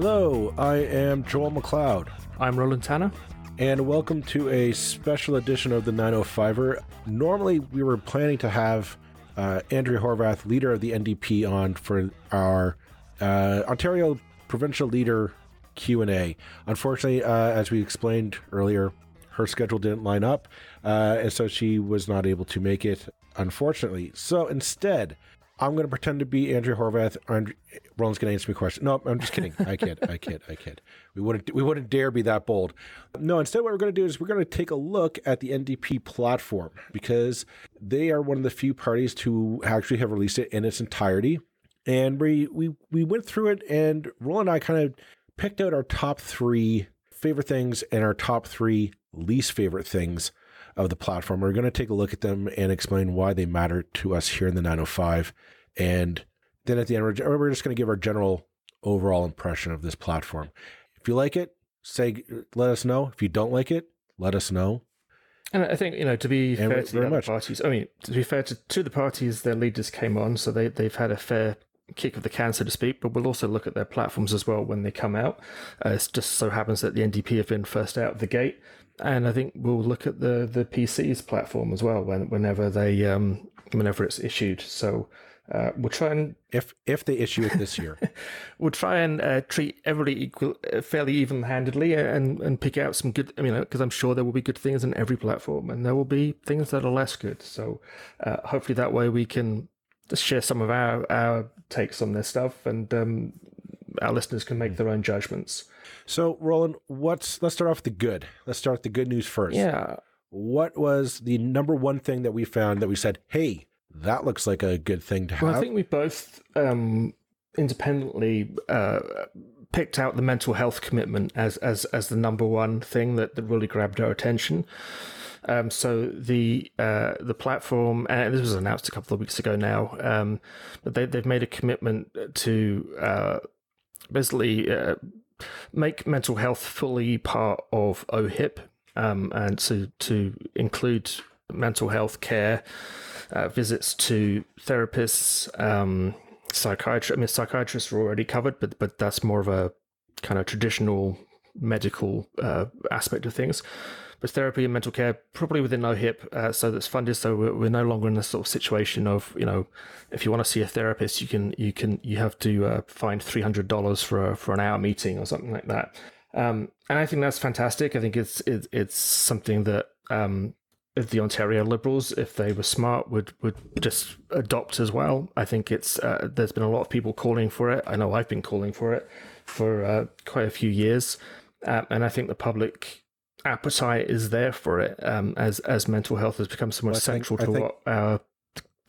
Hello, I am Joel McLeod. I'm Roland Tanner. And welcome to a special edition of the 905er. Normally, we were planning to have uh, Andrea Horwath, leader of the NDP, on for our uh, Ontario provincial leader Q&A. Unfortunately, uh, as we explained earlier, her schedule didn't line up, uh, and so she was not able to make it, unfortunately. So instead, I'm going to pretend to be Andrea Horwath. And Roland's going to answer me a question. No, I'm just kidding. I kid. I kid. I kid. We wouldn't. We wouldn't dare be that bold. No. Instead, what we're going to do is we're going to take a look at the NDP platform because they are one of the few parties to actually have released it in its entirety. And we we we went through it, and Roland and I kind of picked out our top three favorite things and our top three least favorite things of the platform. We're going to take a look at them and explain why they matter to us here in the 905. And then at the end, we're just going to give our general overall impression of this platform. If you like it, say, let us know. If you don't like it, let us know. And I think you know to be and fair to the other much. parties. I mean, to be fair to, to the parties, their leaders came on, so they they've had a fair kick of the can, so to speak. But we'll also look at their platforms as well when they come out. Uh, it just so happens that the NDP have been first out of the gate, and I think we'll look at the the PC's platform as well when, whenever they um, whenever it's issued. So uh, we'll try and if if they issue it this year, we'll try and uh, treat everybody equal, uh, fairly even handedly, and and pick out some good. I mean, because I'm sure there will be good things in every platform, and there will be things that are less good. So uh, hopefully that way we can share some of our our takes on this stuff, and um, our listeners can make their own judgments. So, Roland, what's let's start off with the good. Let's start with the good news first. Yeah. What was the number one thing that we found that we said, "Hey, that looks like a good thing to have"? I think we both um, independently uh, picked out the mental health commitment as as as the number one thing that, that really grabbed our attention. Um, so the uh, the platform, and this was announced a couple of weeks ago now, um, but they, they've made a commitment to uh, basically uh, make mental health fully part of OHIP um, and to, to include mental health care, uh, visits to therapists, um, psychiatrists. I mean, psychiatrists are already covered, but, but that's more of a kind of traditional medical uh, aspect of things but therapy and mental care probably within OHIP, uh, so that's funded. So we're, we're, no longer in this sort of situation of you know, if you want to see a therapist, you can you can you have to uh, find three hundred dollars for a, for an hour meeting or something like that. Um, and I think that's fantastic. I think it's it, it's something that um, the Ontario Liberals, if they were smart, would would just adopt as well. I think it's uh, there's been a lot of people calling for it. I know I've been calling for it for uh, quite a few years, uh, and I think the public appetite is there for it um, as as mental health has become so much well, central think, to think, what our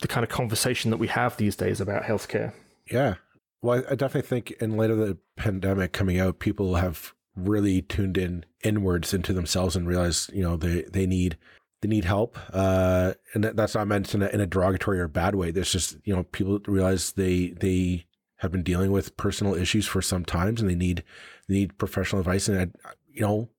the kind of conversation that we have these days about healthcare. Yeah, well, I definitely think in light of the pandemic coming out, people have really tuned in inwards into themselves and realized you know they they need they need help, uh, and that's not meant in a, in a derogatory or bad way. There's just you know people realize they they have been dealing with personal issues for some times and they need they need professional advice and I, you know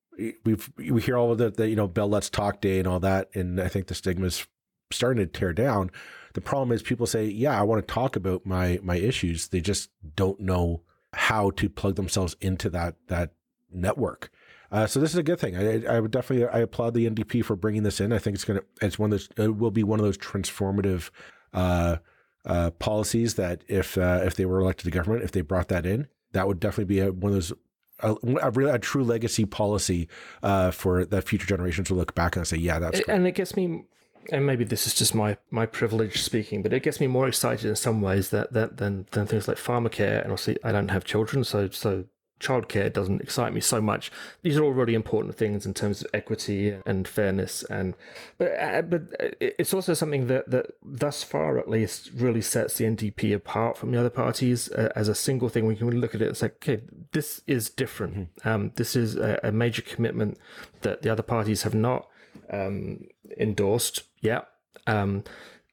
we've we hear all of the, the you know Bell Let's Talk Day and all that, and I think the stigma is starting to tear down. The problem is people say, "Yeah, I want to talk about my my issues." They just don't know how to plug themselves into that that network. Uh, so this is a good thing. I, I would definitely I applaud the NDP for bringing this in. I think it's gonna it's one of those it will be one of those transformative uh, uh, policies that if uh, if they were elected to government, if they brought that in, that would definitely be a, one of those a, a, real, a true legacy policy uh, for that future generations will look back and say, yeah, that's. And it gets me, and maybe this is just my my privilege speaking, but it gets me more excited in some ways that, that than than things like pharmacare. And obviously, I don't have children, so so childcare doesn't excite me so much. These are all really important things in terms of equity and fairness, and but uh, but it's also something that that thus far at least really sets the NDP apart from the other parties uh, as a single thing. We can look at it and say, okay, this is different. Mm-hmm. Um, this is a, a, major commitment that the other parties have not um, endorsed yet. Um,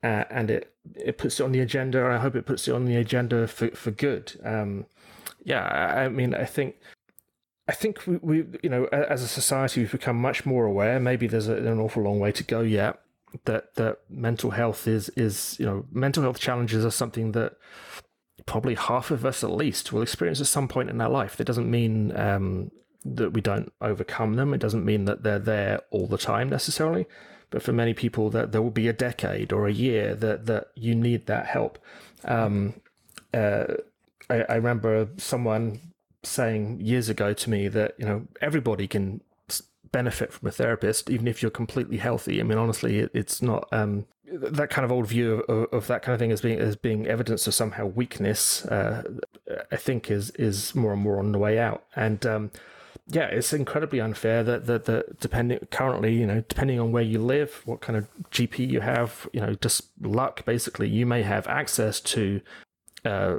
uh, and it, it puts it on the agenda. I hope it puts it on the agenda for, for good. Um, yeah, I mean, I think I think we, we, you know, as a society, we've become much more aware. Maybe there's a, an awful long way to go yet. That that mental health is is you know mental health challenges are something that probably half of us at least will experience at some point in our life. That doesn't mean um, that we don't overcome them. It doesn't mean that they're there all the time necessarily. But for many people, that there will be a decade or a year that that you need that help. Um, uh, I, I remember someone saying years ago to me that you know everybody can benefit from a therapist, even if you're completely healthy. I mean, honestly, it, it's not um, that kind of old view of, of, that kind of thing as being as being evidence of somehow weakness. Uh, I think is is more and more on the way out, and um, yeah, it's incredibly unfair that that, that depending currently, you know, depending on where you live, what kind of GP you have, you know, just luck. Basically, you may have access to uh,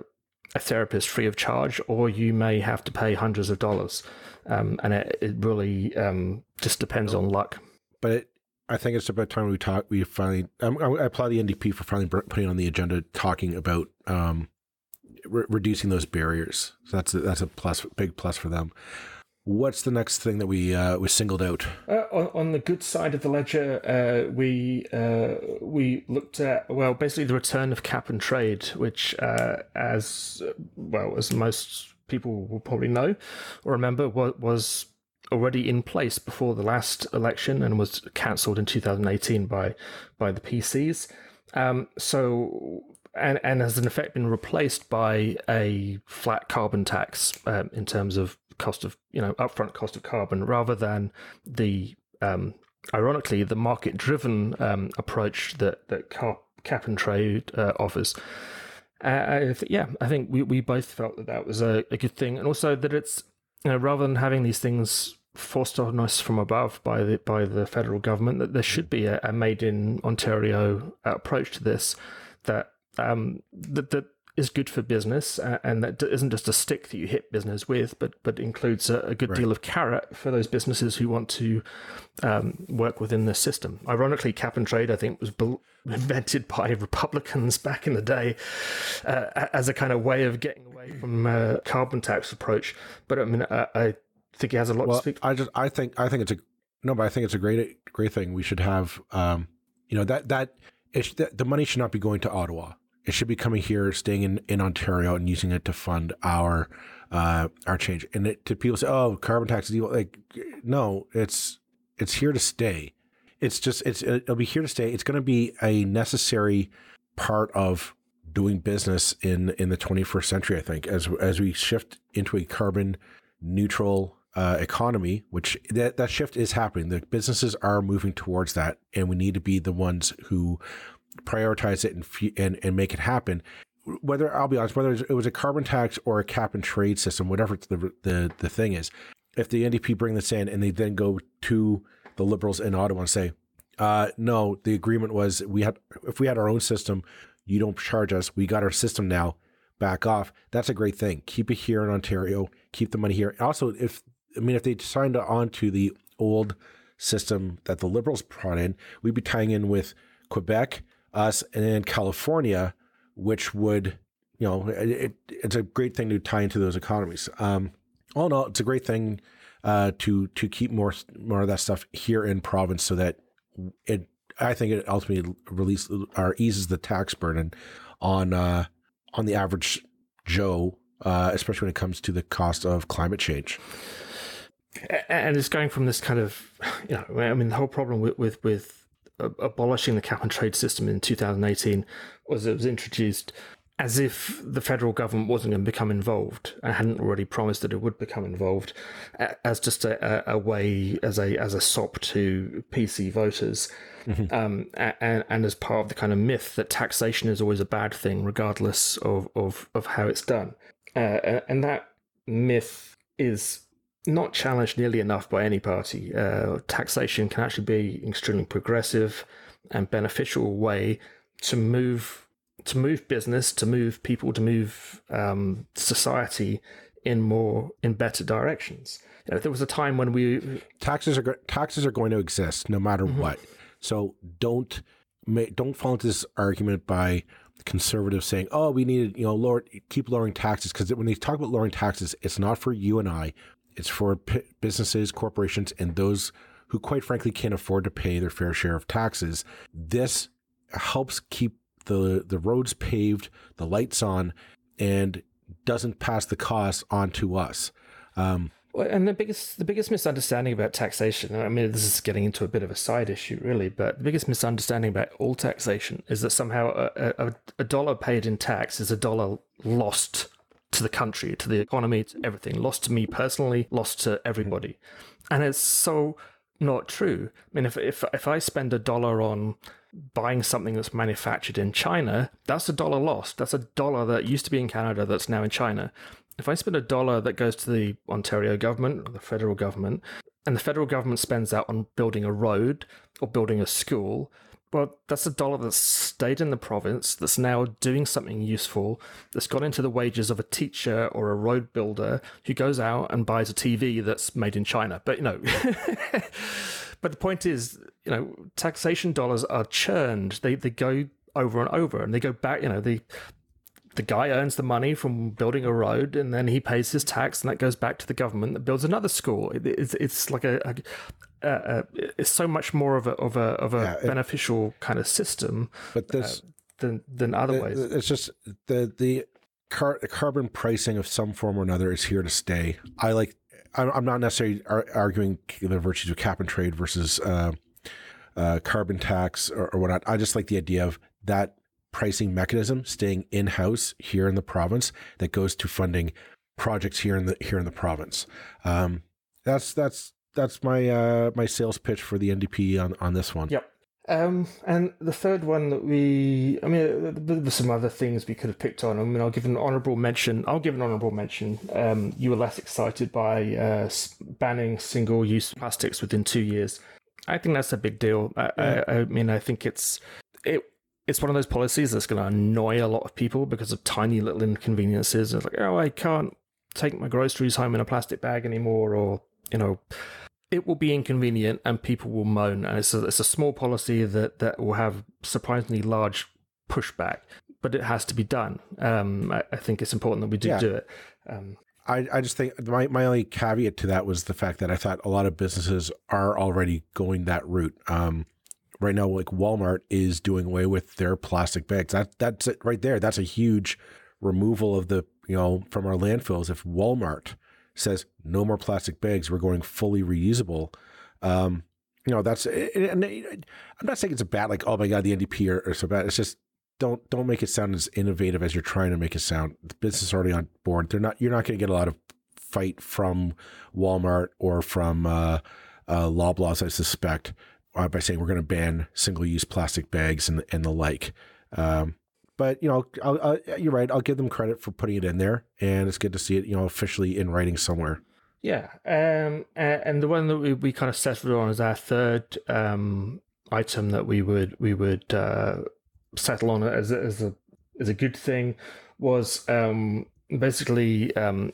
a therapist free of charge, or you may have to pay hundreds of dollars, um, and it, it really um, just depends on luck. But it, I think it's about time we talk. We finally, um, I applaud the NDP for finally putting on the agenda talking about um, re- reducing those barriers. So that's a, that's a plus, big plus for them. What's the next thing that we uh, we singled out? Uh, on, on, the good side of the ledger, uh, we uh, we looked at well, basically the return of cap and trade, which, uh, as well as most people will probably know or remember, was, was already in place before the last election and was cancelled in 2018 by by the PCs. Um, so and and has in effect been replaced by a flat carbon tax um, in terms of cost of you know upfront cost of carbon rather than the um, ironically the market driven um, approach that that cap and trade uh, offers. Uh, I th- yeah, I think we, we both felt that that was a, a good thing, and also that it's you know, rather than having these things forced on us from above by the by the federal government, that there should be a, a made in Ontario approach to this that um, that that is good for business uh, and that isn't just a stick that you hit business with, but but includes a, a good right. deal of carrot for those businesses who want to um, work within the system. Ironically, cap and trade, I think, was be- invented by Republicans back in the day uh, as a kind of way of getting away from a carbon tax approach. But I mean, I, I think he has a lot well, to speak. I just I think I think it's a no, but I think it's a great great thing. We should have um, you know that that it, the money should not be going to Ottawa it should be coming here, staying in, in Ontario, and using it to fund our uh, our change. And it, to people say, "Oh, carbon tax is evil," like no, it's it's here to stay. It's just it's it'll be here to stay. It's going to be a necessary part of doing business in in the 21st century. I think as as we shift into a carbon neutral uh, economy, which that that shift is happening. The businesses are moving towards that, and we need to be the ones who prioritize it and, and, and make it happen. Whether I'll be honest, whether it was a carbon tax or a cap and trade system, whatever the, the, the thing is, if the NDP bring this in and they then go to the Liberals in Ottawa and say, uh, no, the agreement was we had if we had our own system, you don't charge us. We got our system now. Back off. That's a great thing. Keep it here in Ontario. Keep the money here. Also, if I mean, if they signed on to the old system that the Liberals brought in, we'd be tying in with Quebec us and then California, which would, you know, it, it's a great thing to tie into those economies. Um, all in all, it's a great thing uh, to to keep more more of that stuff here in province, so that it. I think it ultimately release or eases the tax burden on uh, on the average Joe, uh, especially when it comes to the cost of climate change. And it's going from this kind of, you know, I mean, the whole problem with with, with abolishing the cap and trade system in 2018 was it was introduced as if the federal government wasn't going to become involved and hadn't already promised that it would become involved as just a, a way as a as a sop to PC voters mm-hmm. um, and, and as part of the kind of myth that taxation is always a bad thing regardless of of, of how it's done uh, and that myth is not challenged nearly enough by any party. Uh, taxation can actually be an extremely progressive and beneficial way to move to move business, to move people, to move um, society in more in better directions. You know, there was a time when we taxes are taxes are going to exist no matter mm-hmm. what. So don't don't fall into this argument by conservatives saying, "Oh, we need you know lower keep lowering taxes," because when they talk about lowering taxes, it's not for you and I. It's for p- businesses, corporations, and those who, quite frankly, can't afford to pay their fair share of taxes. This helps keep the the roads paved, the lights on, and doesn't pass the cost on to us. Um, and the biggest the biggest misunderstanding about taxation, I mean, this is getting into a bit of a side issue, really, but the biggest misunderstanding about all taxation is that somehow a, a, a dollar paid in tax is a dollar lost to the country, to the economy, to everything, lost to me personally, lost to everybody, and it's so not true. I mean, if if if I spend a dollar on buying something that's manufactured in China, that's a dollar lost. That's a dollar that used to be in Canada that's now in China if I spend a dollar that goes to the Ontario government or the federal government, and the federal government spends that on building a road or building a school, well, that's a dollar that's stayed in the province that's now doing something useful, that's gone into the wages of a teacher or a road builder who goes out and buys a TV that's made in China. But, you know, but the point is, you know, taxation dollars are churned. They, they go over and over and they go back, you know, the the guy earns the money from building a road and then he pays his tax and that goes back to the government that builds another school. It, it's, it's like a, a, a, it's so much more of a of a of a yeah, beneficial it, kind of system but this uh, than than other ways. it's just the the car, carbon pricing of some form or another is here to stay. I like i'm not necessarily arguing the virtues of cap and trade versus uh, uh, carbon tax or, or whatnot. I just like the idea of that pricing mechanism staying in house here in the province that goes to funding projects here in the here in the province. Um, that's that's that's my uh, my sales pitch for the NDP on on this one. Yep. Um, and the third one that we, I mean, there's some other things we could have picked on. I mean, I'll give an honourable mention. I'll give an honourable mention. Um, you were less excited by uh, banning single-use plastics within two years. I think that's a big deal. I, yeah. I, I mean, I think it's it it's one of those policies that's going to annoy a lot of people because of tiny little inconveniences. It's like, oh, I can't take my groceries home in a plastic bag anymore, or you know, it will be inconvenient and people will moan. And it's a, it's a small policy that that will have surprisingly large pushback, but it has to be done. Um, I, I, think it's important that we do yeah. do it. Um, I, I just think my, my only caveat to that was the fact that I thought a lot of businesses are already going that route. Um, right now, like Walmart is doing away with their plastic bags. That that's it right there. That's a huge removal of the you know from our landfills. If Walmart says no more plastic bags, we're going fully reusable. Um, you know that's and I'm not saying it's a bad like oh my god the NDP are, are so bad. It's just don't don't make it sound as innovative as you're trying to make it sound. The business is already on board. They're not. You're not going to get a lot of fight from Walmart or from uh, uh, Loblaws, I suspect by saying we're going to ban single-use plastic bags and and the like. Um, but you know, I'll, I'll, you're right. I'll give them credit for putting it in there, and it's good to see it, you know, officially in writing somewhere. Yeah, um, and the one that we, we kind of settled on as our third um, item that we would we would uh, settle on as as a as a good thing was um, basically um,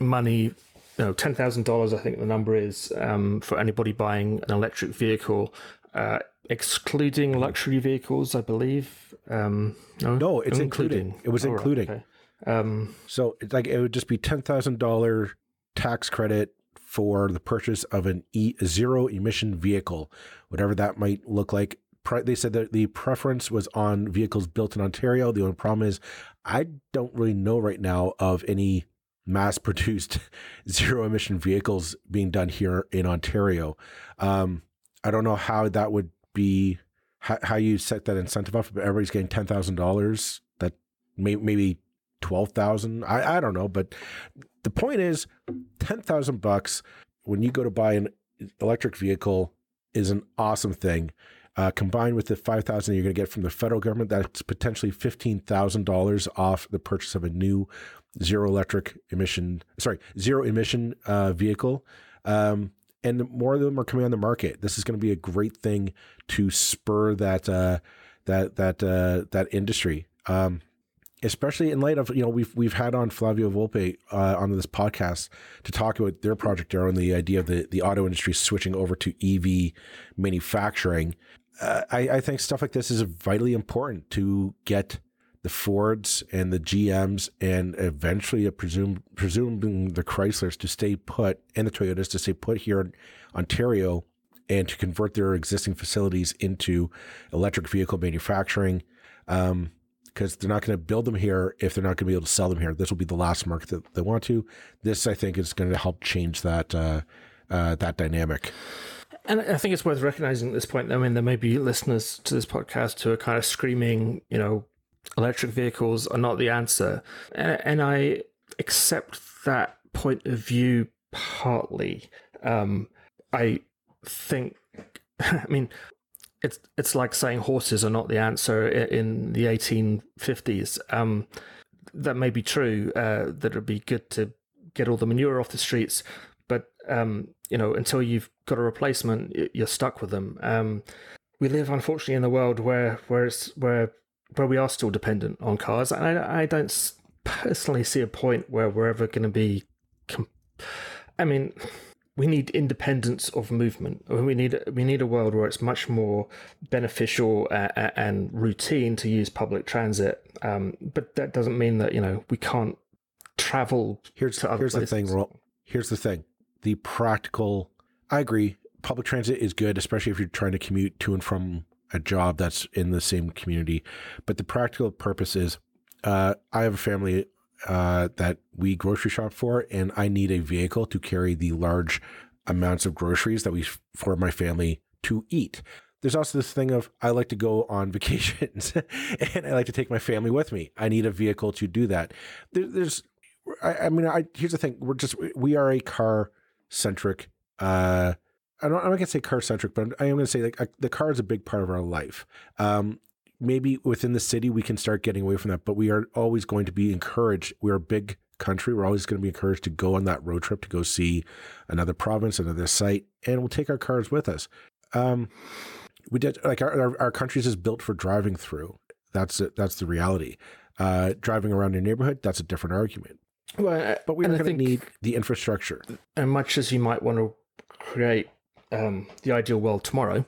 money you know, ten thousand dollars. I think the number is um, for anybody buying an electric vehicle, uh, excluding luxury vehicles. I believe. Um, no, no, it's including. including. It was oh, including. Right, okay. um, so it's like it would just be ten thousand dollar tax credit for the purchase of an e- zero emission vehicle, whatever that might look like. They said that the preference was on vehicles built in Ontario. The only problem is, I don't really know right now of any mass produced zero emission vehicles being done here in Ontario. Um, I don't know how that would be, how, how you set that incentive up, but everybody's getting $10,000, that may, maybe 12,000. I, I don't know. But the point is 10,000 bucks when you go to buy an electric vehicle is an awesome thing. Uh, combined with the 5000 you're going to get from the federal government, that's potentially $15,000 off the purchase of a new zero electric emission, sorry, zero emission uh, vehicle. Um, and more of them are coming on the market. This is going to be a great thing to spur that uh, that that uh, that industry, um, especially in light of you know we've we've had on Flavio Volpe uh, on this podcast to talk about their project there and the idea of the the auto industry switching over to EV manufacturing. Uh, I, I think stuff like this is vitally important to get the Fords and the GMs and eventually, presume, presuming the Chryslers to stay put and the Toyotas to stay put here in Ontario and to convert their existing facilities into electric vehicle manufacturing. Um, because they're not going to build them here if they're not going to be able to sell them here. This will be the last market that they want to. This, I think, is going to help change that uh, uh, that dynamic. And I think it's worth recognizing at this point. I mean, there may be listeners to this podcast who are kind of screaming, you know, electric vehicles are not the answer, and, and I accept that point of view partly. Um, I think, I mean, it's it's like saying horses are not the answer in the 1850s. Um, that may be true. Uh, that it'd be good to get all the manure off the streets, but um, you know, until you've got a replacement, you're stuck with them. Um, we live, unfortunately, in a world where where it's where where we are still dependent on cars, and I, I don't personally see a point where we're ever going to be. I mean, we need independence of movement. We need we need a world where it's much more beneficial and, and routine to use public transit. Um, but that doesn't mean that you know we can't travel. Here's to other here's places. the thing. Ro- Here's the thing. The practical. I agree. Public transit is good, especially if you're trying to commute to and from a job that's in the same community. But the practical purpose is, uh, I have a family uh, that we grocery shop for, and I need a vehicle to carry the large amounts of groceries that we for my family to eat. There's also this thing of I like to go on vacations, and I like to take my family with me. I need a vehicle to do that. There, there's, I, I mean, I here's the thing: we're just we are a car centric. Uh, I don't, I'm not gonna say car centric, but I am gonna say like the car is a big part of our life. Um, maybe within the city we can start getting away from that, but we are always going to be encouraged. We're a big country. We're always going to be encouraged to go on that road trip to go see another province, another site, and we'll take our cars with us. Um, we did like our, our, our country is built for driving through. That's it. That's the reality. Uh, driving around your neighborhood, that's a different argument. Well, But we are going to need the infrastructure. and much as you might want to create um, the ideal world tomorrow,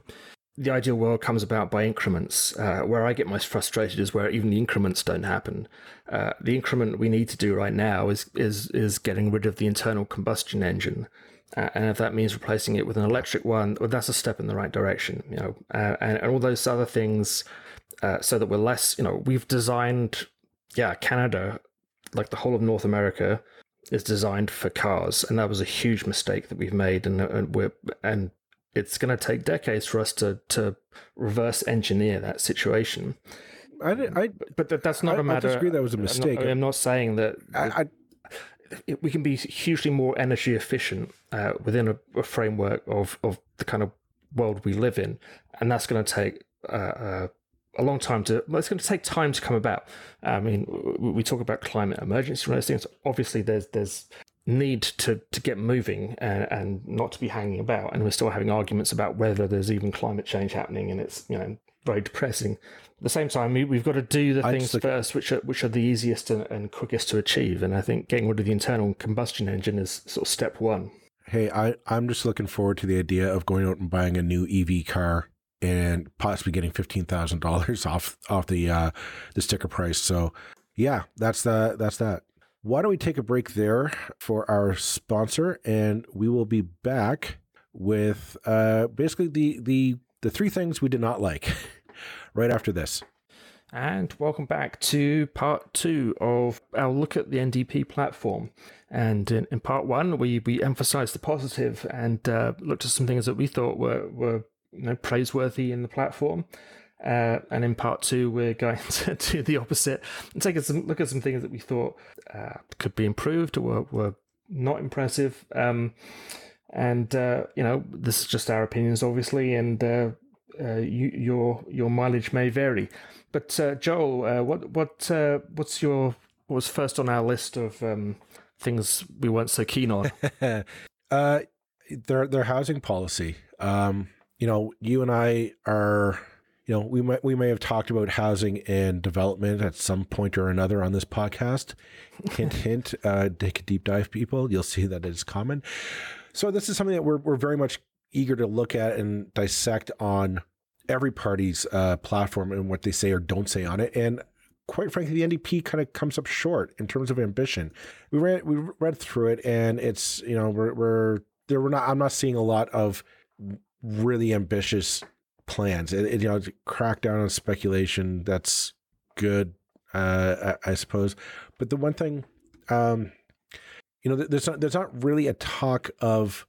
the ideal world comes about by increments. Uh, where I get most frustrated is where even the increments don't happen. Uh, the increment we need to do right now is is is getting rid of the internal combustion engine, uh, and if that means replacing it with an electric one, well, that's a step in the right direction. You know, uh, and, and all those other things, uh, so that we're less. You know, we've designed, yeah, Canada, like the whole of North America, is designed for cars, and that was a huge mistake that we've made, and, and we're and it's going to take decades for us to to reverse engineer that situation. I, I, But that, that's not I- a matter. I disagree that was a I'm not- mistake. I'm not, saying that I, it, we can be hugely more energy efficient uh, within a, a framework of of the kind of world we live in, and that's going to take. Uh, uh, a long time to. Well, it's going to take time to come about. I mean, we talk about climate emergency and those things. Obviously, there's there's need to to get moving and, and not to be hanging about. And we're still having arguments about whether there's even climate change happening, and it's you know very depressing. At the same time, we, we've got to do the things look- first, which are which are the easiest and, and quickest to achieve. And I think getting rid of the internal combustion engine is sort of step one. hey, I, I'm just looking forward to the idea of going out and buying a new EV car and possibly getting fifteen thousand dollars off off the uh, the sticker price. So yeah, that's the that's that. Why don't we take a break there for our sponsor, and we will be back with uh, basically the the the three things we did not like right after this. And welcome back to part two of our look at the NDP platform. And in, in part one, we, we emphasized the positive and uh, looked at some things that we thought were, were you know, praiseworthy in the platform. Uh, and in part two, we're going to do the opposite and take a some, look at some things that we thought uh, could be improved or were, were not impressive. Um, and uh, you know, this is just our opinions, obviously, and uh, uh, you, your your mileage may vary. But uh, Joel, what what what's your what was first on our list of um, things we weren't so keen on? their their housing policy. Um, you know, you and I are. You know, we might we may have talked about housing and development at some point or another on this podcast. Hint, hint. Uh, take a deep dive, people. You'll see that it's common. So this is something that we're we're very much eager to look at and dissect on every party's uh, platform and what they say or don't say on it. And quite frankly, the NDP kind of comes up short in terms of ambition. We read we read through it, and it's you know we're we're there. We're not. I'm not seeing a lot of really ambitious plans. It, it, you know, crack down on speculation. That's good. uh, I, I suppose. But the one thing, um, you know, there's not, there's not really a talk of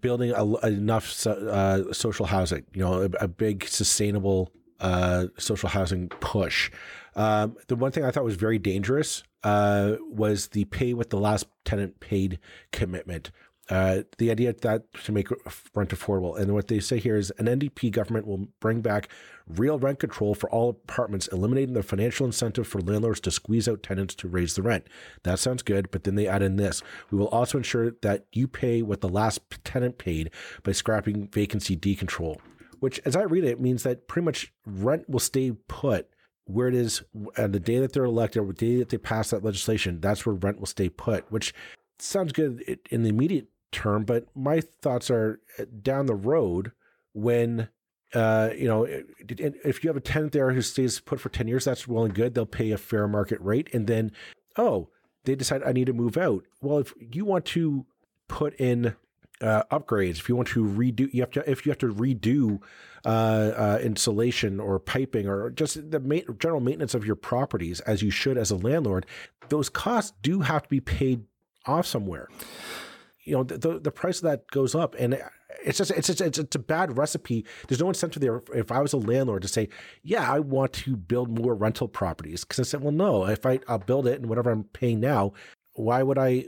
building a, enough uh, social housing. You know, a, a big sustainable uh, social housing push. Um, the one thing I thought was very dangerous uh, was the pay with the last tenant paid commitment, uh, the idea that to make rent affordable. And what they say here is an NDP government will bring back real rent control for all apartments, eliminating the financial incentive for landlords to squeeze out tenants to raise the rent. That sounds good, but then they add in this. We will also ensure that you pay what the last tenant paid by scrapping vacancy decontrol, which, as I read it, means that pretty much rent will stay put where it is on the day that they're elected or the day that they pass that legislation, that's where rent will stay put, which sounds good in the immediate term, but my thoughts are uh, down the road when uh, you know, if you have a tenant there who stays put for 10 years, that's well and good. They'll pay a fair market rate. And then, oh, they decide I need to move out. Well, if you want to put in uh, upgrades, if you want to redo, you have to, if you have to redo uh, uh, insulation or piping or just the ma- general maintenance of your properties as you should as a landlord, those costs do have to be paid off somewhere you know the, the price of that goes up. And it's just it's, it's it's a bad recipe. There's no incentive there if i was a landlord to say yeah i want to build more rental properties. Because i said well no if i i'll build it and whatever i'm paying now why would i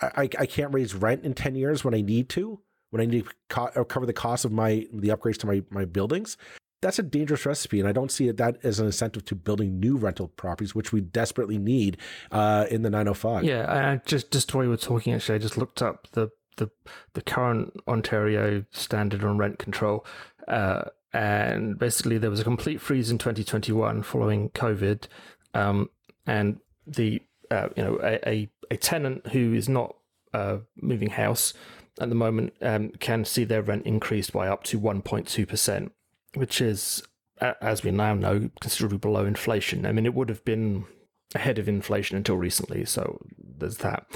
i, I can't raise rent in 10 years when i need to when i need to co- uh, cover the cost of my the upgrades to my my buildings that's a dangerous recipe, and I don't see that as an incentive to building new rental properties, which we desperately need uh, in the 905. Yeah, I just just while you were talking, actually, I just looked up the the the current Ontario standard on rent control, uh, and basically there was a complete freeze in 2021 following COVID, um, and the uh, you know a, a, a tenant who is not uh, moving house at the moment um, can see their rent increased by up to 1.2 percent which is, as we now know, considerably below inflation. I mean, it would have been ahead of inflation until recently, so there's that.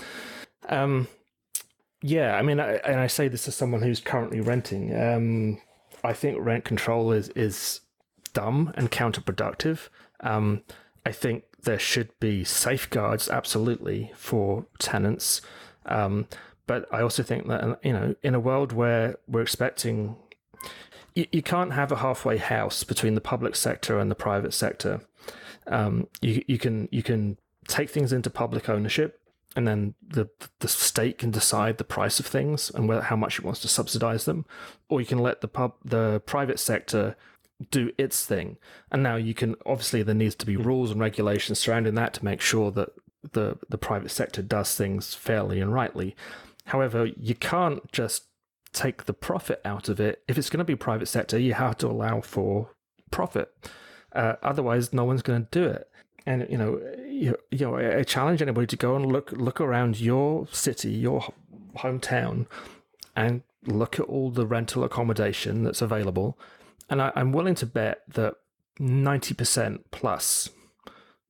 Um, yeah, I mean, I, and I say this as someone who's currently renting. Um, I think rent control is is dumb and counterproductive. Um, I think there should be safeguards, absolutely, for tenants. Um, but I also think that you know, in a world where we're expecting you, you can't have a halfway house between the public sector and the private sector. Um, you you can you can take things into public ownership, and then the the state can decide the price of things and how much it wants to subsidize them, or you can let the pub the private sector do its thing. And now you can obviously there needs to be rules and regulations surrounding that to make sure that the the private sector does things fairly and rightly. However, you can't just take the profit out of it. If it's going to be private sector, you have to allow for profit. Uh, otherwise, no one's going to do it. And you know, you, you know, I challenge anybody to go and look look around your city, your hometown, and look at all the rental accommodation that's available. And I, I'm willing to bet that ninety percent plus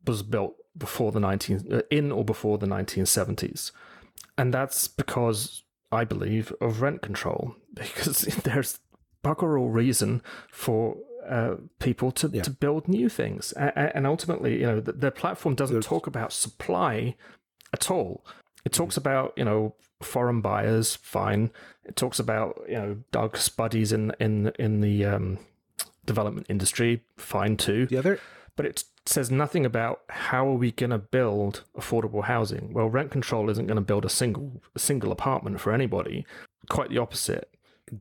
was built before the 19 uh, in or before the 1970s and that's because I believe, of rent control because there's bugger all reason for uh, people to, yeah. to build new things. And, ultimately, you know, the, the platform doesn't there's... talk about supply at all. It talks mm-hmm. about, you know, foreign buyers, fine. It talks about, you know, Doug's buddies in in in the um, development industry, fine too. The other but it says nothing about how are we going to build affordable housing. Well, rent control isn't going to build a single a single apartment for anybody. Quite the opposite.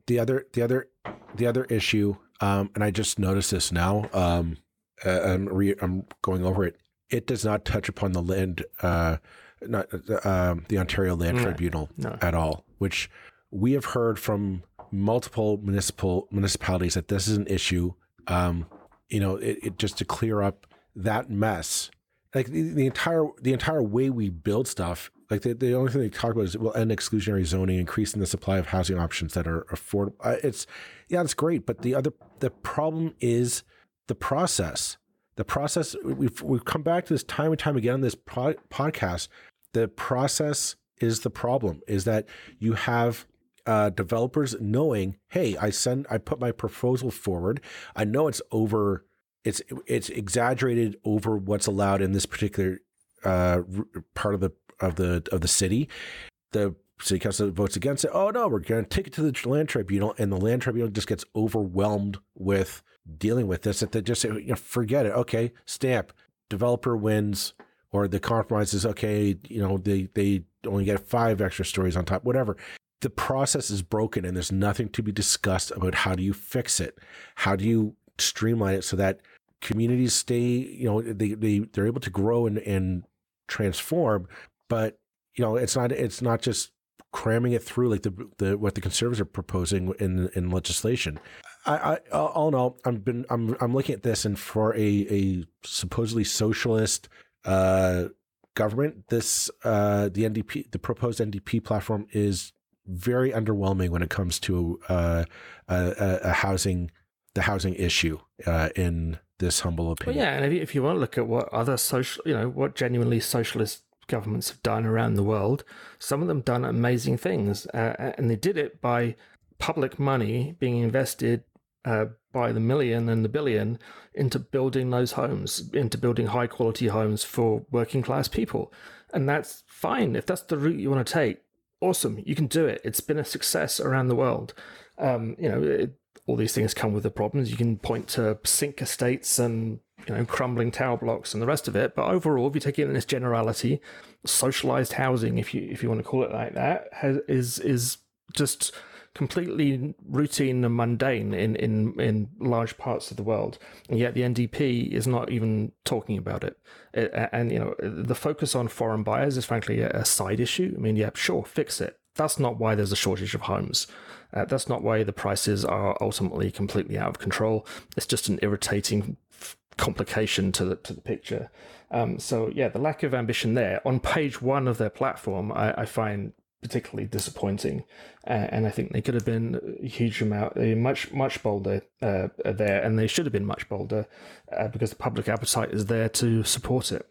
The other the other the other issue, um, and I just noticed this now. Um, uh, I'm, re- I'm going over it. It does not touch upon the land, uh, not uh, the Ontario Land no, Tribunal no. at all, which we have heard from multiple municipal municipalities that this is an issue. Um, you know, it, it just to clear up that mess. Like the, the, entire the entire way we build stuff, like the, the only thing they talk about is well, end exclusionary zoning, increasing the supply of housing options that are affordable. Uh, it's yeah, it's great, but the other the problem is the process. The process we've we've come back to this time and time again on this podcast. The process is the problem. Is that you have uh, developers knowing, hey, I send, I put my proposal forward. I know it's over, it's it's exaggerated over what's allowed in this particular uh, part of the of the of the city. The city council votes against it. Oh no, we're going to take it to the land tribunal, and the land tribunal just gets overwhelmed with dealing with this. That they just say, you know, forget it. Okay, stamp. Developer wins, or the compromise is okay. You know, they they only get five extra stories on top. Whatever. The process is broken, and there's nothing to be discussed about how do you fix it. How do you streamline it so that communities stay, you know, they, they, they're able to grow and, and transform, but you know, it's not, it's not just cramming it through like the, the, what the conservatives are proposing in, in legislation. I, I, all in all, I'm been, I'm, I'm looking at this and for a, a supposedly socialist, uh, government, this, uh, the NDP, the proposed NDP platform is very underwhelming when it comes to, uh, a, a housing, the housing issue, uh, in this humble opinion. Well, yeah, and if you, if you want to look at what other social, you know, what genuinely socialist governments have done around the world, some of them done amazing things, uh, and they did it by public money being invested uh, by the million and the billion into building those homes, into building high quality homes for working class people, and that's fine if that's the route you want to take. Awesome, you can do it. It's been a success around the world. Um, you know, it, all these things come with the problems. You can point to sink estates and you know crumbling tower blocks and the rest of it. But overall, if you take it in this generality, socialized housing, if you if you want to call it like that, has, is is just completely routine and mundane in, in, in large parts of the world. And yet the NDP is not even talking about it. and, you know, the focus on foreign buyers is frankly a side issue. I mean, yeah, sure, fix it. That's not why there's a shortage of homes. Uh, that's not why the prices are ultimately completely out of control. It's just an irritating complication to the to the picture. Um, so yeah, the lack of ambition there on page one of their platform, I, I find particularly disappointing, uh, and I think they could have been a huge amount, much much bolder uh, there, and they should have been much bolder uh, because the public appetite is there to support it.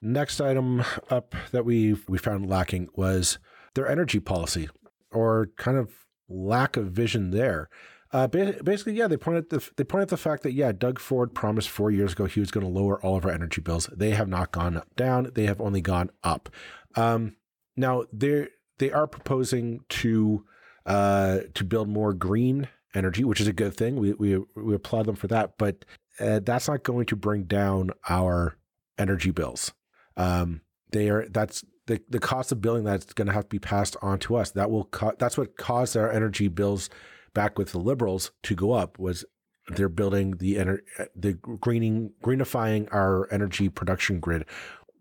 Next item up that we we found lacking was their energy policy, or kind of lack of vision there. Uh, basically, yeah, they pointed the they pointed the fact that yeah, Doug Ford promised four years ago he was going to lower all of our energy bills. They have not gone down; they have only gone up. Um, now they they are proposing to uh, to build more green energy, which is a good thing. We we we applaud them for that, but uh, that's not going to bring down our energy bills. Um, they are that's the, the cost of building that's going to have to be passed on to us. That will co- that's what caused our energy bills back with the liberals to go up was they're building the ener- the greening greenifying our energy production grid,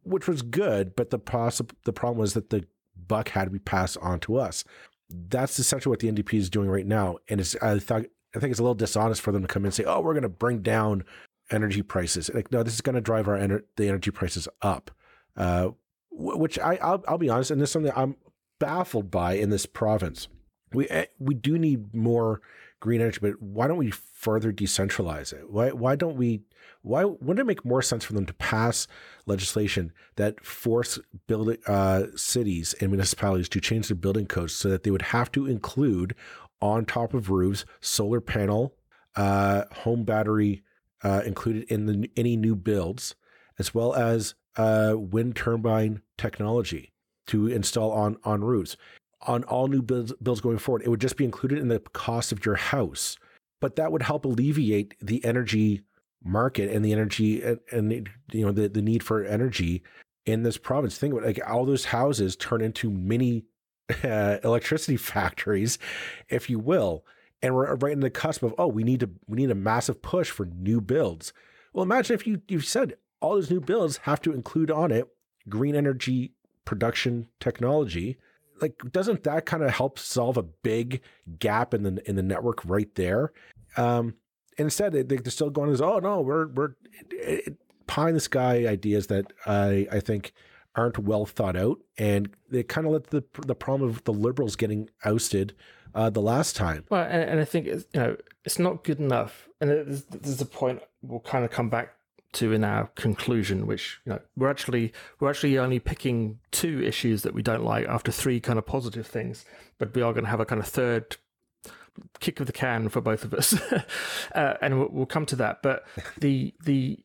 which was good, but the poss- the problem was that the buck had to be passed on to us. That's essentially what the NDP is doing right now, and it's I thought I think it's a little dishonest for them to come in and say, "Oh, we're going to bring down energy prices." Like, no, this is going to drive our ener- the energy prices up. Uh, which I I'll, I'll be honest, and this is something I'm baffled by in this province. We eh, we do need more green energy, but why don't we further decentralize it? Why why don't we? Why wouldn't it make more sense for them to pass legislation that force building uh, cities and municipalities to change their building codes so that they would have to include on top of roofs solar panel, uh, home battery uh, included in the any new builds, as well as uh, wind turbine technology to install on on roofs. On all new builds, builds going forward, it would just be included in the cost of your house, but that would help alleviate the energy market and the energy and, and you know the, the need for energy in this province. Think about like all those houses turn into mini uh, electricity factories, if you will, and we're right in the cusp of oh we need to we need a massive push for new builds. Well, imagine if you you said all those new bills have to include on it green energy production technology. Like, doesn't that kind of help solve a big gap in the in the network right there? Um, instead, they, they're still going as, oh no, we're we're pie in the sky ideas that I I think aren't well thought out, and they kind of let the the problem of the liberals getting ousted uh, the last time. Well, and, and I think it's, you know it's not good enough, and there's a point we'll kind of come back to in our conclusion, which you know we're actually we're actually only picking two issues that we don't like after three kind of positive things, but we are going to have a kind of third kick of the can for both of us, uh, and we'll, we'll, come to that. But the the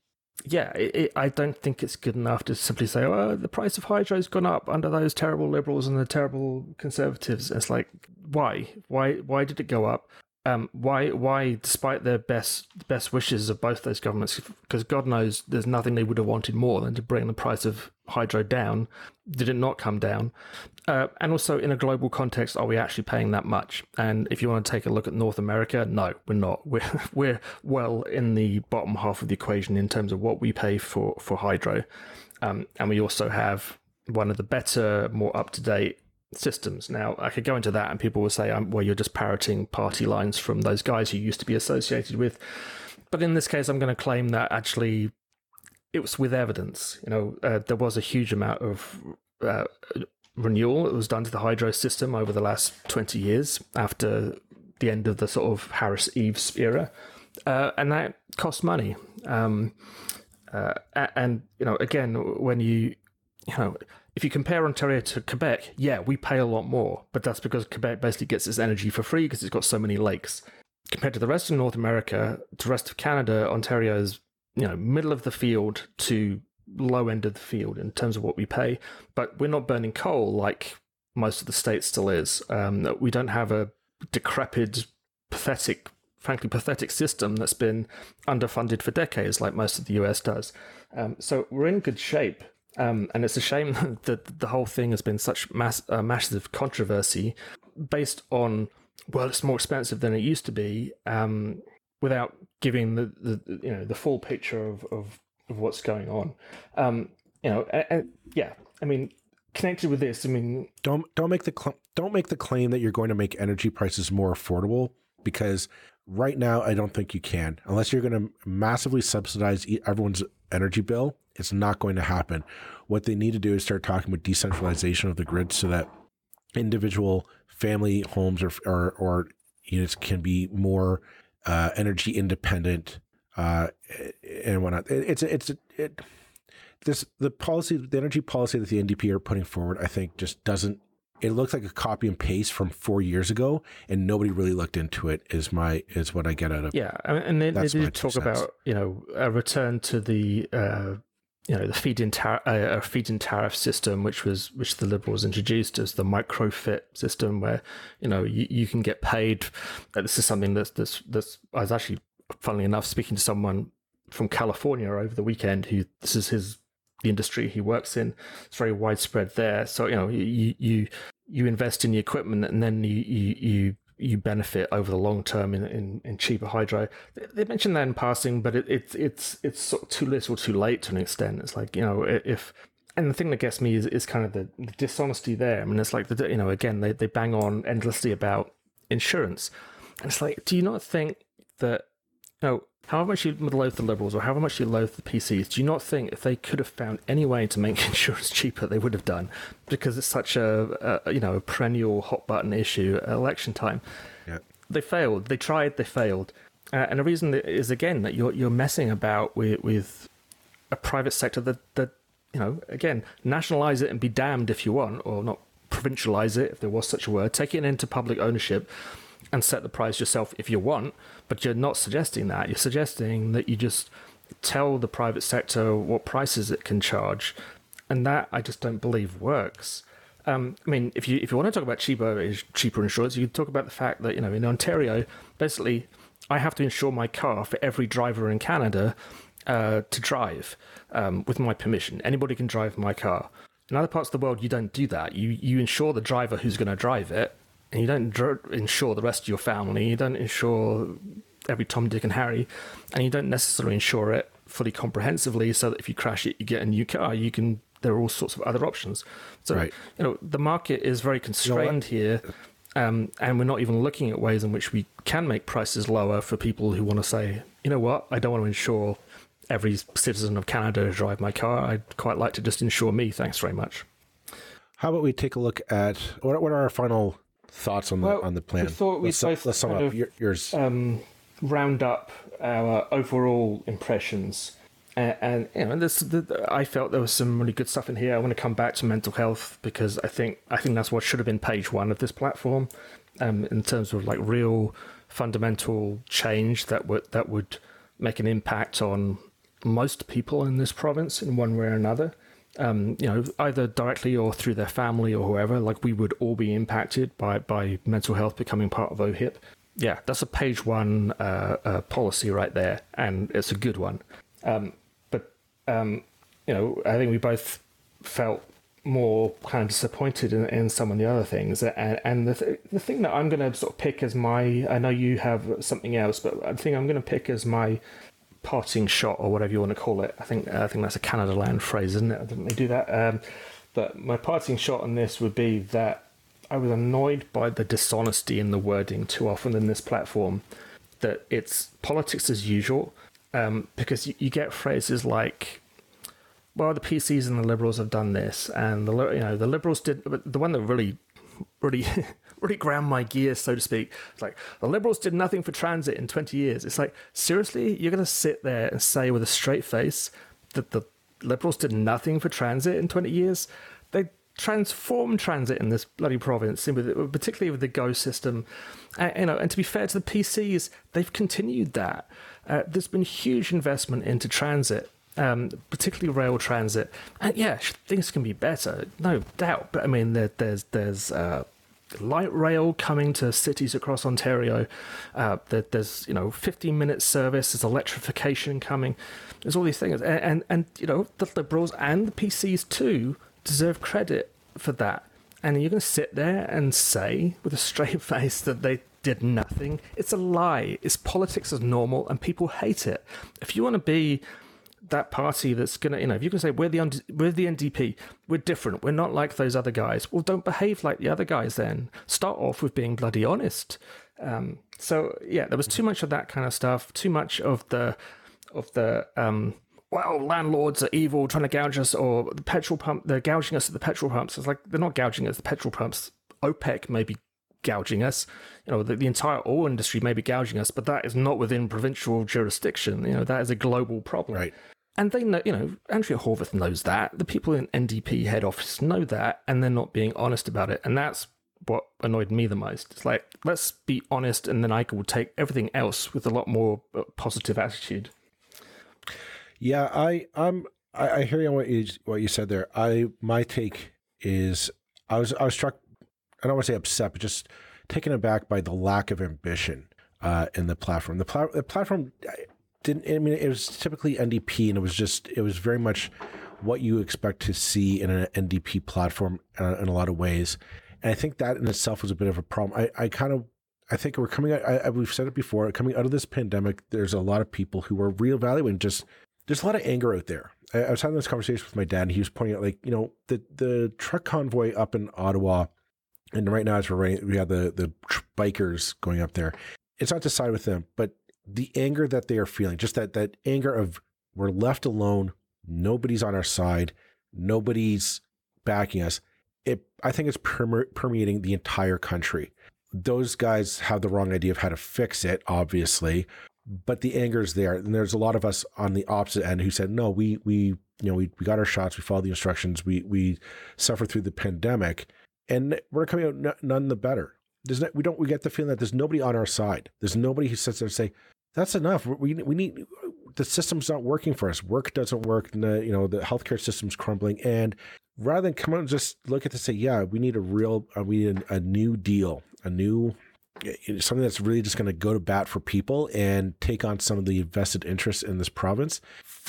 yeah, it, it, I don't think it's good enough to simply say, "Oh, the price of hydro's gone up under those terrible liberals and the terrible conservatives." It's like, why, why, why did it go up? Um, why, why, despite their best best wishes of both those governments, because God knows there's nothing they would have wanted more than to bring the price of hydro down, did it not come down? Uh, and also, in a global context, are we actually paying that much? And if you want to take a look at North America, no, we're not. We're we're well in the bottom half of the equation in terms of what we pay for for hydro, um, and we also have one of the better, more up to date systems. Now, I could go into that, and people will say, um, "Well, you're just parroting party lines from those guys who used to be associated with." But in this case, I'm going to claim that actually it was with evidence. You know, uh, there was a huge amount of uh, renewal that was done to the hydro system over the last 20 years after the end of the sort of Harris Eves era, uh, and that cost money. Um, uh, and you know, again, when you you know if you compare Ontario to Quebec, yeah, we pay a lot more, but that's because Quebec basically gets its energy for free because it's got so many lakes. Compared to the rest of North America, to the rest of Canada, Ontario is you know middle of the field to low end of the field in terms of what we pay, but we're not burning coal like most of the states still is. Um, we don't have a decrepit, pathetic, frankly pathetic system that's been underfunded for decades like most of the US does. Um, so we're in good shape um, and it's a shame that the whole thing has been such mass, uh, massive controversy based on, well, it's more expensive than it used to be, um, without giving the, the you know the full picture of, of, of what's going on. Um, you know, and, and, yeah, I mean, connected with this, I mean, don't don't make the cl- don't make the claim that you're going to make energy prices more affordable because right now I don't think you can unless you're going to massively subsidize everyone's energy bill it's not going to happen. What they need to do is start talking about decentralization of the grid so that individual family homes or or, or units can be more uh, energy independent uh, and whatnot. It, it's it's it, this the policy the energy policy that the NDP are putting forward. I think just doesn't. It looks like a copy and paste from four years ago, and nobody really looked into it. Is my is what I get out of yeah, and they, they did talk about you know a return to the uh, you know the feed-in tar- uh, a feed-in tariff system, which was which the Liberals introduced as the microfit system, where you know you, you can get paid. Uh, this is something that's that's that's. I was actually, funnily enough, speaking to someone from California over the weekend who this is his the industry he works in. It's very widespread there. So you know you you you invest in the equipment and then you you, you you benefit over the long term in, in, in cheaper hydro. They mentioned that in passing, but it, it it's it's sort of too little, too late to an extent. It's like you know if and the thing that gets me is, is kind of the, the dishonesty there. I mean, it's like the you know again they they bang on endlessly about insurance, and it's like, do you not think that you know however much you loathe the Liberals or however much you loathe the PCs, do you not think if they could have found any way to make insurance cheaper, they would have done? Because it's such a, a you know a perennial hot button issue at election time. Yeah. They failed. They tried. They failed. Uh, and the reason is again that you're you're messing about with with a private sector that that you know again nationalize it and be damned if you want, or not provincialize it if there was such a word. Take it into public ownership and set the price yourself if you want, but you're not suggesting that. You're suggesting that you just tell the private sector what prices it can charge, and that I just don't believe works. Um, I mean, if you if you want to talk about cheaper cheaper insurance, you can talk about the fact that you know in Ontario, basically, I have to insure my car for every driver in Canada uh, to drive um, with my permission. Anybody can drive my car. In other parts of the world, you don't do that. You you insure the driver who's going to drive it, and you don't dr- insure the rest of your family. You don't insure every Tom, Dick, and Harry, and you don't necessarily insure it fully comprehensively, so that if you crash it, you get a new car. You can. There are all sorts of other options. So right. you know the market is very constrained you know here. Um, and we're not even looking at ways in which we can make prices lower for people who want to say, you know what, I don't want to insure every citizen of Canada to drive my car. I'd quite like to just insure me. Thanks very much. How about we take a look at what, what are our final thoughts on the on the plan? We thought we'd let's, both let's sum up of, yours. Um, round up our overall impressions. And, and you know, this, the, I felt there was some really good stuff in here. I want to come back to mental health because I think I think that's what should have been page one of this platform. um, in terms of like real fundamental change that would that would make an impact on most people in this province in one way or another. Um, you know, either directly or through their family or whoever. Like we would all be impacted by by mental health becoming part of OHIP. Yeah, that's a page one uh, uh, policy right there, and it's a good one. Um, but um, you know, I think we both felt more kind of disappointed in, in some of the other things. And, and the, th- the thing that I'm going to sort of pick as my, I know you have something else, but I think I'm going to pick as my parting shot or whatever you want to call it. I think I think that's a Canadaland phrase, isn't it? Didn't they do that? Um, but my parting shot on this would be that I was annoyed by the dishonesty in the wording too often in this platform. That it's politics as usual, um, because you, you get phrases like well, the PCs and the Liberals have done this, and the you know the Liberals did. But the one that really, really, ground my gears, so to speak, it's like the Liberals did nothing for transit in twenty years. It's like seriously, you're going to sit there and say with a straight face that the Liberals did nothing for transit in twenty years? They transformed transit in this bloody province, particularly with the Go system. And, you know, and to be fair to the PCs, they've continued that. Uh, there's been huge investment into transit um, particularly rail transit. And yeah, things can be better, no doubt. But I mean, there, there's there's uh, light rail coming to cities across Ontario. Uh, there, there's you know 15 minute service. There's electrification coming. There's all these things, and, and and you know the Liberals and the PCs too deserve credit for that. And you're going to sit there and say with a straight face that they did nothing. It's a lie. It's politics as normal, and people hate it. If you want to be that party that's gonna, you know, if you can say we're the we're the NDP, we're different, we're not like those other guys. Well, don't behave like the other guys. Then start off with being bloody honest. Um, so yeah, there was too much of that kind of stuff. Too much of the of the um, well, landlords are evil, trying to gouge us, or the petrol pump, they're gouging us at the petrol pumps. It's like they're not gouging us, the petrol pumps. OPEC may be gouging us. You know, the, the, entire oil industry may be gouging us, but that is not within provincial jurisdiction. You know, that is a global problem. Right. And they know, you know, Andrea Horwath knows that. The people in NDP head office know that, and they're not being honest about it. And that's what annoyed me the most. It's like, let's be honest, and then I will take everything else with a lot more uh, positive attitude. Yeah, I, I'm, I, I hear you on what you what you said there. I, my take is, I was, I was struck. I don't want to say upset, but just taken aback by the lack of ambition uh, in the platform. The, pla- the platform didn't. I mean, it was typically NDP, and it was just it was very much what you expect to see in an NDP platform uh, in a lot of ways. And I think that in itself was a bit of a problem. I, I kind of I think we're coming out. I, we've said it before. Coming out of this pandemic, there's a lot of people who are reevaluating. Just there's a lot of anger out there. I, I was having this conversation with my dad, and he was pointing out, like you know, the the truck convoy up in Ottawa, and right now as we're we have the the bikers going up there. It's not to side with them, but the anger that they are feeling, just that that anger of we're left alone, nobody's on our side, nobody's backing us. It, I think it's permeating the entire country. Those guys have the wrong idea of how to fix it, obviously, but the anger is there. And there's a lot of us on the opposite end who said, no, we, we, you know, we, we got our shots, we followed the instructions, we, we suffered through the pandemic, and we're coming out none the better. There's no, we don't, we get the feeling that there's nobody on our side. There's nobody who sits there and say, that's enough. We we need the system's not working for us. Work doesn't work. The, you know the healthcare system's crumbling. And rather than come out and just look at this, and say, yeah, we need a real, uh, we need a, a new deal, a new something that's really just going to go to bat for people and take on some of the vested interests in this province.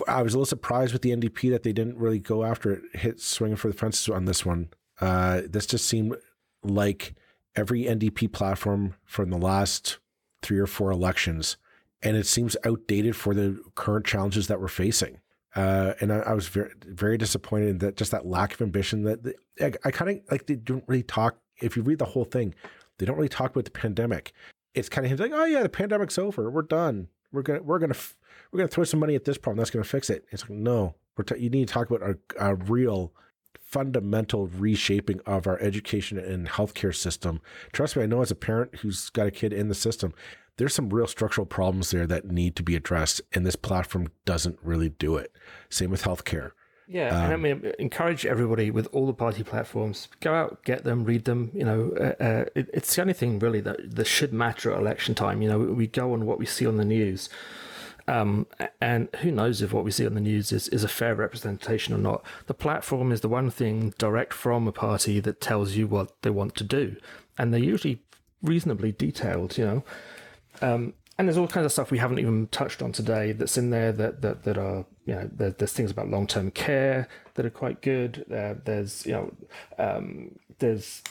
I was a little surprised with the NDP that they didn't really go after it, hit swinging for the fences on this one. Uh, this just seemed like every NDP platform from the last three or four elections and it seems outdated for the current challenges that we're facing. Uh, and I, I, was very, very disappointed in that just that lack of ambition. That the, I, I kind of like they don't really talk. If you read the whole thing, they don't really talk about the pandemic. It's kind of like, oh yeah, the pandemic's over. We're done. We're gonna we're gonna we're gonna throw some money at this problem. That's gonna fix it. It's like no, t- you need to talk about a, a real fundamental reshaping of our education and healthcare system. Trust me, I know as a parent who's got a kid in the system, there's some real structural problems there that need to be addressed, and this platform doesn't really do it. Same with healthcare. Yeah, um, and I um, mean, encourage everybody with all the party platforms go out, get them, read them. You know, uh, uh, it, it's the only thing really that that should matter at election time. You know, we go on what we see on the news. Um, and who knows if what we see on the news is, is a fair representation or not. The platform is the one thing direct from a party that tells you what they want to do. And they're usually reasonably detailed, you know. Um, and there's all kinds of stuff we haven't even touched on today that's in there that that, that are you know there, there's things about long term care that are quite good. Uh, there's you know um, there's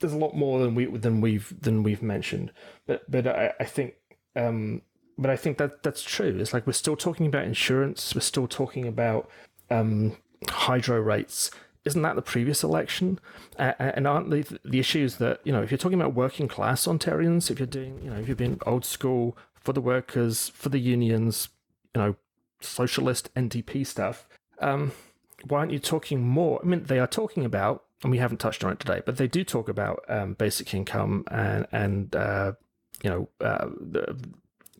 there's a lot more than we than we've than we've mentioned, but but I, I think um, but I think that that's true. It's like we're still talking about insurance. We're still talking about um, hydro rates isn't that the previous election? Uh, and aren't the the issues that you know if you're talking about working class Ontarians, if you're doing you know if you've been old school for the workers, for the unions, you know, socialist NDP stuff, um, why aren't you talking more? I mean, they are talking about, and we haven't touched on it today, but they do talk about um, basic income and and uh, you know uh, the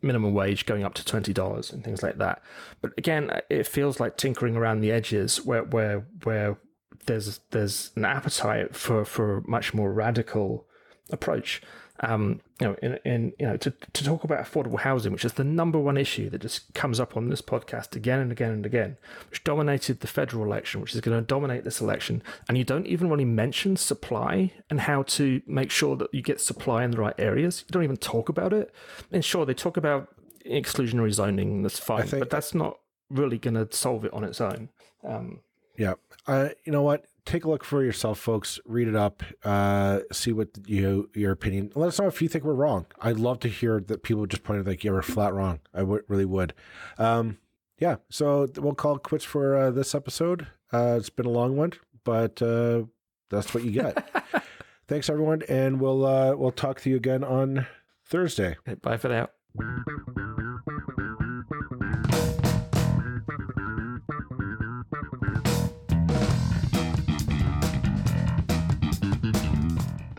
minimum wage going up to twenty dollars and things like that. But again, it feels like tinkering around the edges where where where there's there's an appetite for for a much more radical approach. Um, you know, in, in you know, to, to talk about affordable housing, which is the number one issue that just comes up on this podcast again and again and again, which dominated the federal election, which is going to dominate this election, and you don't even really mention supply and how to make sure that you get supply in the right areas. You don't even talk about it. And sure, they talk about exclusionary zoning, that's fine, but that's not really going to solve it on its own. Um, yeah. Uh, you know what? Take a look for yourself, folks. Read it up. Uh, see what you your opinion. Let us know if you think we're wrong. I'd love to hear that people just pointed like, yeah, we're flat wrong. I w- really would. Um, yeah. So we'll call it quits for uh, this episode. Uh, it's been a long one, but uh, that's what you get. Thanks, everyone, and we'll uh, we'll talk to you again on Thursday. Bye for now.